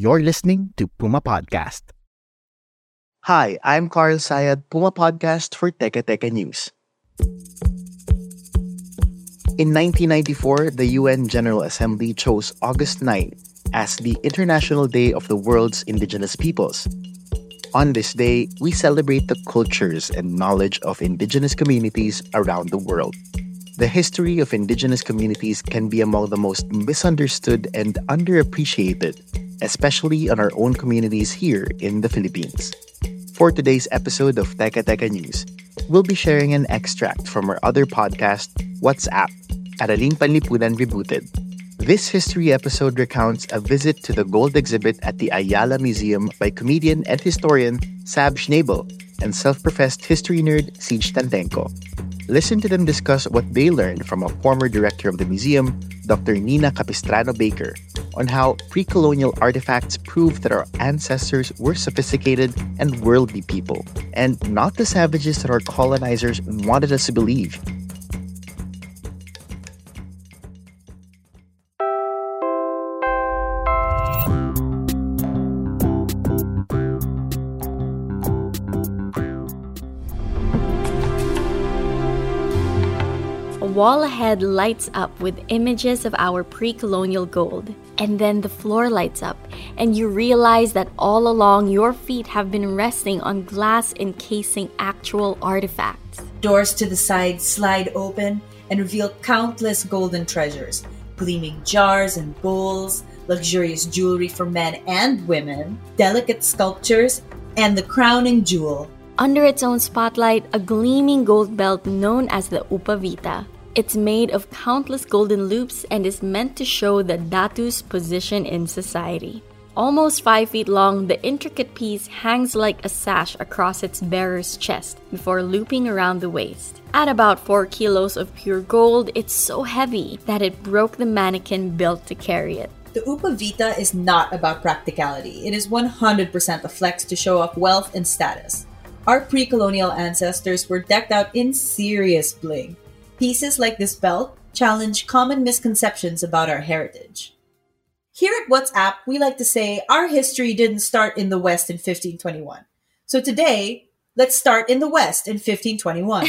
You're listening to Puma Podcast. Hi, I'm Carl Sayad, Puma Podcast for Teka Teka News. In 1994, the UN General Assembly chose August 9 as the International Day of the World's Indigenous Peoples. On this day, we celebrate the cultures and knowledge of indigenous communities around the world. The history of indigenous communities can be among the most misunderstood and underappreciated, especially on our own communities here in the Philippines. For today's episode of Teka Teka News, we'll be sharing an extract from our other podcast, What's AP, Araling Panlipunan Rebooted. This history episode recounts a visit to the gold exhibit at the Ayala Museum by comedian and historian Sab Schnabel and self-professed history nerd Siege Tantenko. Listen to them discuss what they learned from a former director of the museum, Dr. Nina Capistrano Baker, on how pre colonial artifacts prove that our ancestors were sophisticated and worldly people, and not the savages that our colonizers wanted us to believe. Wall ahead lights up with images of our pre colonial gold. And then the floor lights up, and you realize that all along your feet have been resting on glass encasing actual artifacts. Doors to the side slide open and reveal countless golden treasures gleaming jars and bowls, luxurious jewelry for men and women, delicate sculptures, and the crowning jewel. Under its own spotlight, a gleaming gold belt known as the Upavita. It's made of countless golden loops and is meant to show the Datu's position in society. Almost 5 feet long, the intricate piece hangs like a sash across its bearer's chest before looping around the waist. At about 4 kilos of pure gold, it's so heavy that it broke the mannequin built to carry it. The Upavita is not about practicality. It is 100% a flex to show off wealth and status. Our pre colonial ancestors were decked out in serious bling. Pieces like this belt challenge common misconceptions about our heritage. Here at What's AP, we like to say our history didn't start in the West in 1521. So today, let's start in the West in 1521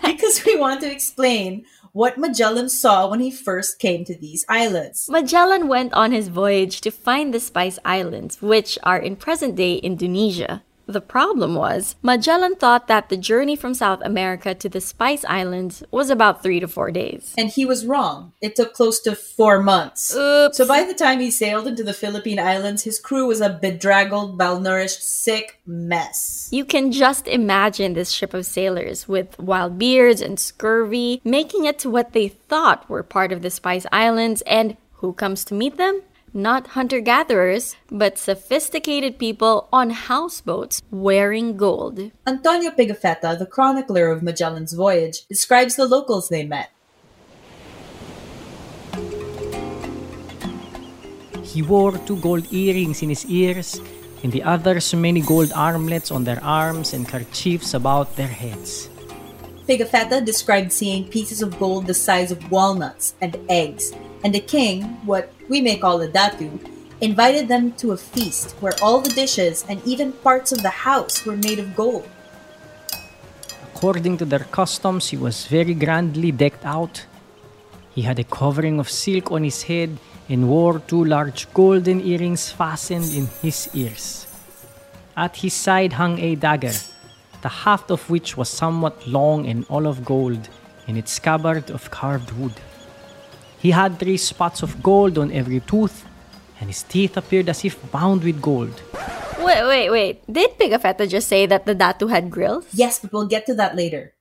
because we want to explain what Magellan saw when he first came to these islands. Magellan went on his voyage to find the Spice Islands, which are in present day Indonesia. The problem was, Magellan thought that the journey from South America to the Spice Islands was about three to four days. And he was wrong. It took close to four months. Oops. So by the time he sailed into the Philippine Islands, his crew was a bedraggled, malnourished, sick mess. You can just imagine this ship of sailors with wild beards and scurvy making it to what they thought were part of the Spice Islands, and who comes to meet them? Not hunter gatherers, but sophisticated people on houseboats wearing gold. Antonio Pigafetta, the chronicler of Magellan's voyage, describes the locals they met. He wore two gold earrings in his ears, and the others many gold armlets on their arms and kerchiefs about their heads. Pigafetta described seeing pieces of gold the size of walnuts and eggs, and the king, what we may call a datu, invited them to a feast where all the dishes and even parts of the house were made of gold. According to their customs, he was very grandly decked out. He had a covering of silk on his head and wore two large golden earrings fastened in his ears. At his side hung a dagger, the haft of which was somewhat long and all of gold, and its scabbard of carved wood. He had three spots of gold on every tooth, and his teeth appeared as if bound with gold. Wait, wait, wait. Did Pigafetta just say that the Datu had grills? Yes, but we'll get to that later.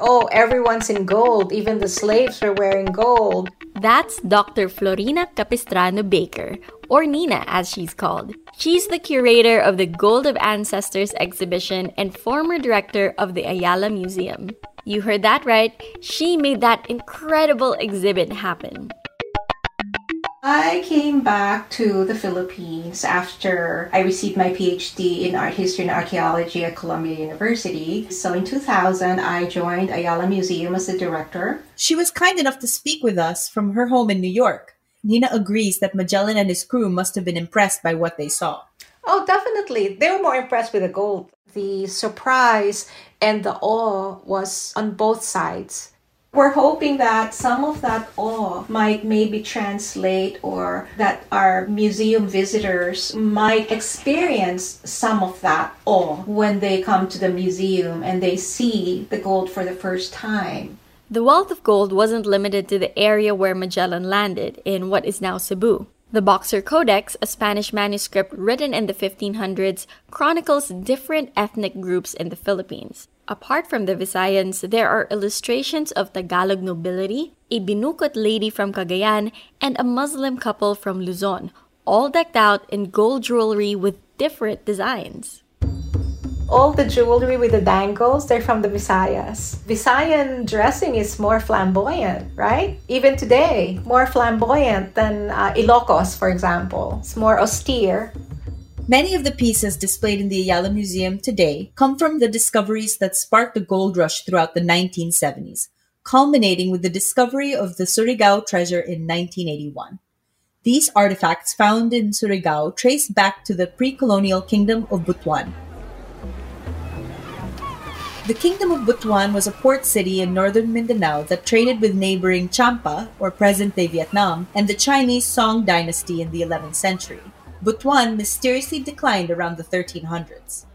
Oh, everyone's in gold. Even the slaves are wearing gold. That's Dr. Florina Capistrano Baker, or Nina as she's called. She's the curator of the Gold of Ancestors exhibition and former director of the Ayala Museum. You heard that right, she made that incredible exhibit happen. I came back to the Philippines after I received my PhD in art history and archaeology at Columbia University. So in 2000, I joined Ayala Museum as the director. She was kind enough to speak with us from her home in New York. Nina agrees that Magellan and his crew must have been impressed by what they saw. Oh, definitely. They were more impressed with the gold. The surprise and the awe was on both sides we're hoping that some of that awe might maybe translate or that our museum visitors might experience some of that awe when they come to the museum and they see the gold for the first time. The wealth of gold wasn't limited to the area where Magellan landed in what is now Cebu. The Boxer Codex, a Spanish manuscript written in the 1500s, chronicles different ethnic groups in the Philippines. Apart from the Visayans, there are illustrations of Tagalog nobility, a binukot lady from Cagayan, and a Muslim couple from Luzon, all decked out in gold jewelry with different designs. All the jewelry with the dangles, they're from the Visayas. Visayan dressing is more flamboyant, right? Even today, more flamboyant than uh, Ilocos, for example. It's more austere. Many of the pieces displayed in the Ayala Museum today come from the discoveries that sparked the gold rush throughout the 1970s, culminating with the discovery of the Surigao treasure in 1981. These artifacts found in Surigao trace back to the pre-colonial kingdom of Butuan. The kingdom of Butuan was a port city in northern Mindanao that traded with neighboring Champa, or present-day Vietnam, and the Chinese Song dynasty in the 11th century. Butuan mysteriously declined around the 1300s.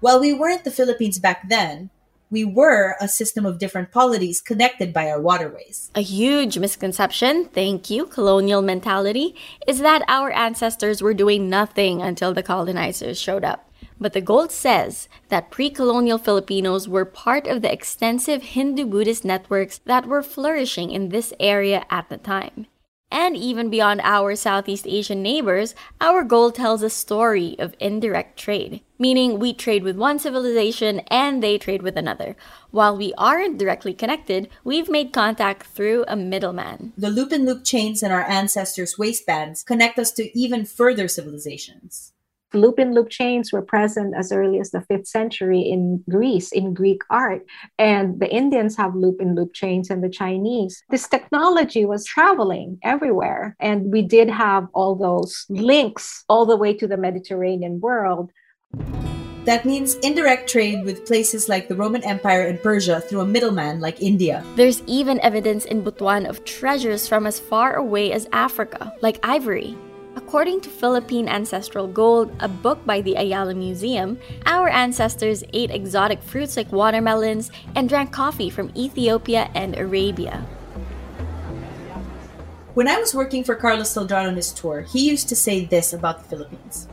While we weren't the Philippines back then, we were a system of different polities connected by our waterways. A huge misconception, thank you, colonial mentality, is that our ancestors were doing nothing until the colonizers showed up. But the gold says that pre colonial Filipinos were part of the extensive Hindu Buddhist networks that were flourishing in this area at the time. And even beyond our Southeast Asian neighbors, our gold tells a story of indirect trade, meaning we trade with one civilization and they trade with another. While we aren't directly connected, we've made contact through a middleman. The loop and loop chains in our ancestors' waistbands connect us to even further civilizations. Loop in loop chains were present as early as the 5th century in Greece, in Greek art. And the Indians have loop in loop chains and the Chinese. This technology was traveling everywhere. And we did have all those links all the way to the Mediterranean world. That means indirect trade with places like the Roman Empire and Persia through a middleman like India. There's even evidence in Butuan of treasures from as far away as Africa, like ivory. According to Philippine Ancestral Gold, a book by the Ayala Museum, our ancestors ate exotic fruits like watermelons and drank coffee from Ethiopia and Arabia. When I was working for Carlos Celdran on his tour, he used to say this about the Philippines.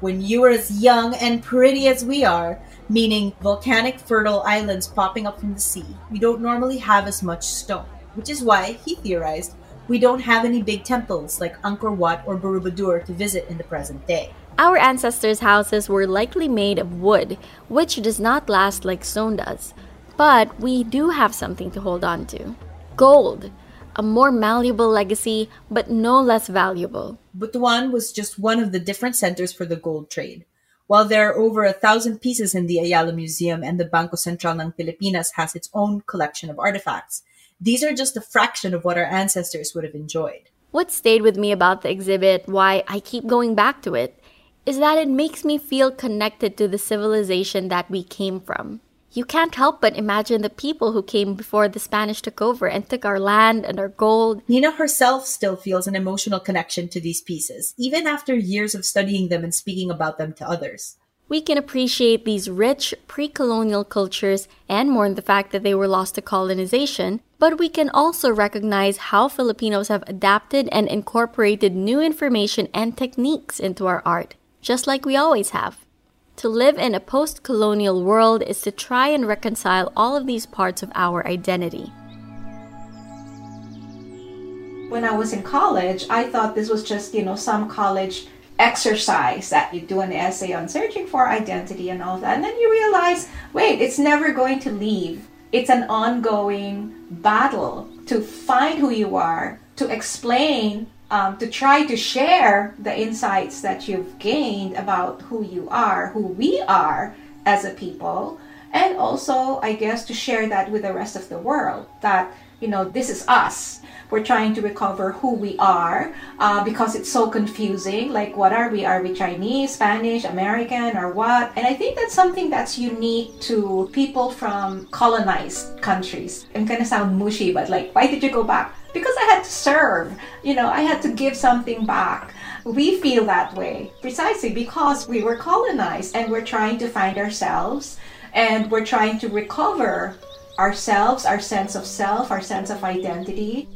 When you are as young and pretty as we are, meaning volcanic fertile islands popping up from the sea, we don't normally have as much stone, which is why, he theorized, we don't have any big temples like Angkor Wat or Borobudur to visit in the present day. Our ancestors' houses were likely made of wood, which does not last like stone does. But we do have something to hold on to gold, a more malleable legacy, but no less valuable. Butuan was just one of the different centers for the gold trade. While there are over a thousand pieces in the Ayala Museum and the Bangko Sentral ng Pilipinas has its own collection of artifacts, these are just a fraction of what our ancestors would have enjoyed. What stayed with me about the exhibit, why I keep going back to it, is that it makes me feel connected to the civilization that we came from. You can't help but imagine the people who came before the Spanish took over and took our land and our gold. Nina herself still feels an emotional connection to these pieces, even after years of studying them and speaking about them to others we can appreciate these rich pre colonial cultures and mourn the fact that they were lost to colonization, but we can also recognize how Filipinos have adapted and incorporated new information and techniques into our art, just like we always have. To live in a post colonial world is to try and reconcile all of these parts of our identity. when I was in college, I thought this was just, you know, some college exercise that you do an essay on searching for identity and all that. And then you realize, wait, it's never going to leave. It's an ongoing battle to find who you are, to explain, um, to try to share the insights that you've gained about who you are, who we are as a people, and also, I guess, to share that with the rest of the world that, you know, this is us we're trying to recover who we are uh, because it's so confusing. Like, what are we? Are we Chinese, Spanish, American, or what? And I think that's something that's unique to people from colonized countries. I'm gonna sound mushy, but like, why did you go back? Because I had to serve. You know, I had to give something back. We feel that way precisely because we were colonized and we're trying to find ourselves and we're trying to recover ourselves, our sense of self, our sense of identity.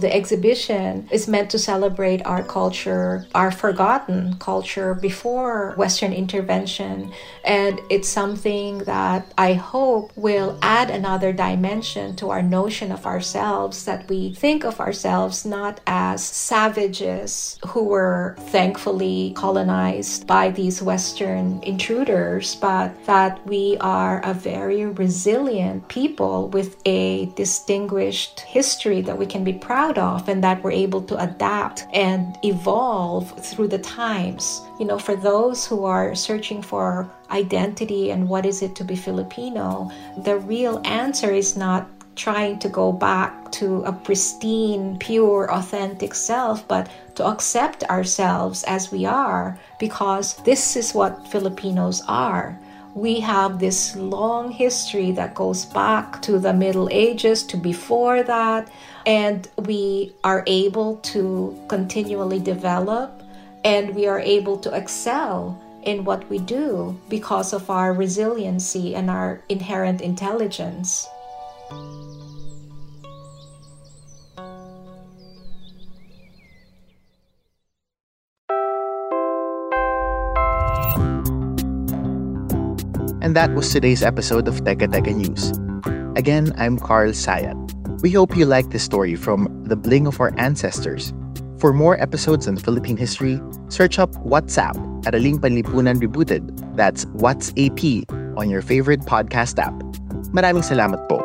The exhibition is meant to celebrate our culture, our forgotten culture before Western intervention. And it's something that I hope will add another dimension to our notion of ourselves that we think of ourselves not as savages who were thankfully colonized by these Western intruders, but that we are a very resilient people with a distinguished history that we can be proud proud of and that we're able to adapt and evolve through the times. You know, for those who are searching for identity and what is it to be Filipino, the real answer is not trying to go back to a pristine, pure, authentic self, but to accept ourselves as we are because this is what Filipinos are we have this long history that goes back to the Middle Ages, to before that, and we are able to continually develop and we are able to excel in what we do because of our resiliency and our inherent intelligence. And that was today's episode of Teka Teka News. Again, I'm Carl Sayat. We hope you liked this story from the bling of our ancestors. For more episodes on Philippine history, search up What's AP Araling Panlipunan Rebooted. That's What's AP on your favorite podcast app. Maraming salamat po.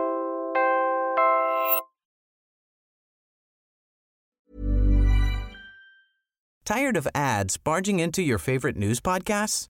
Tired of ads barging into your favorite news podcasts?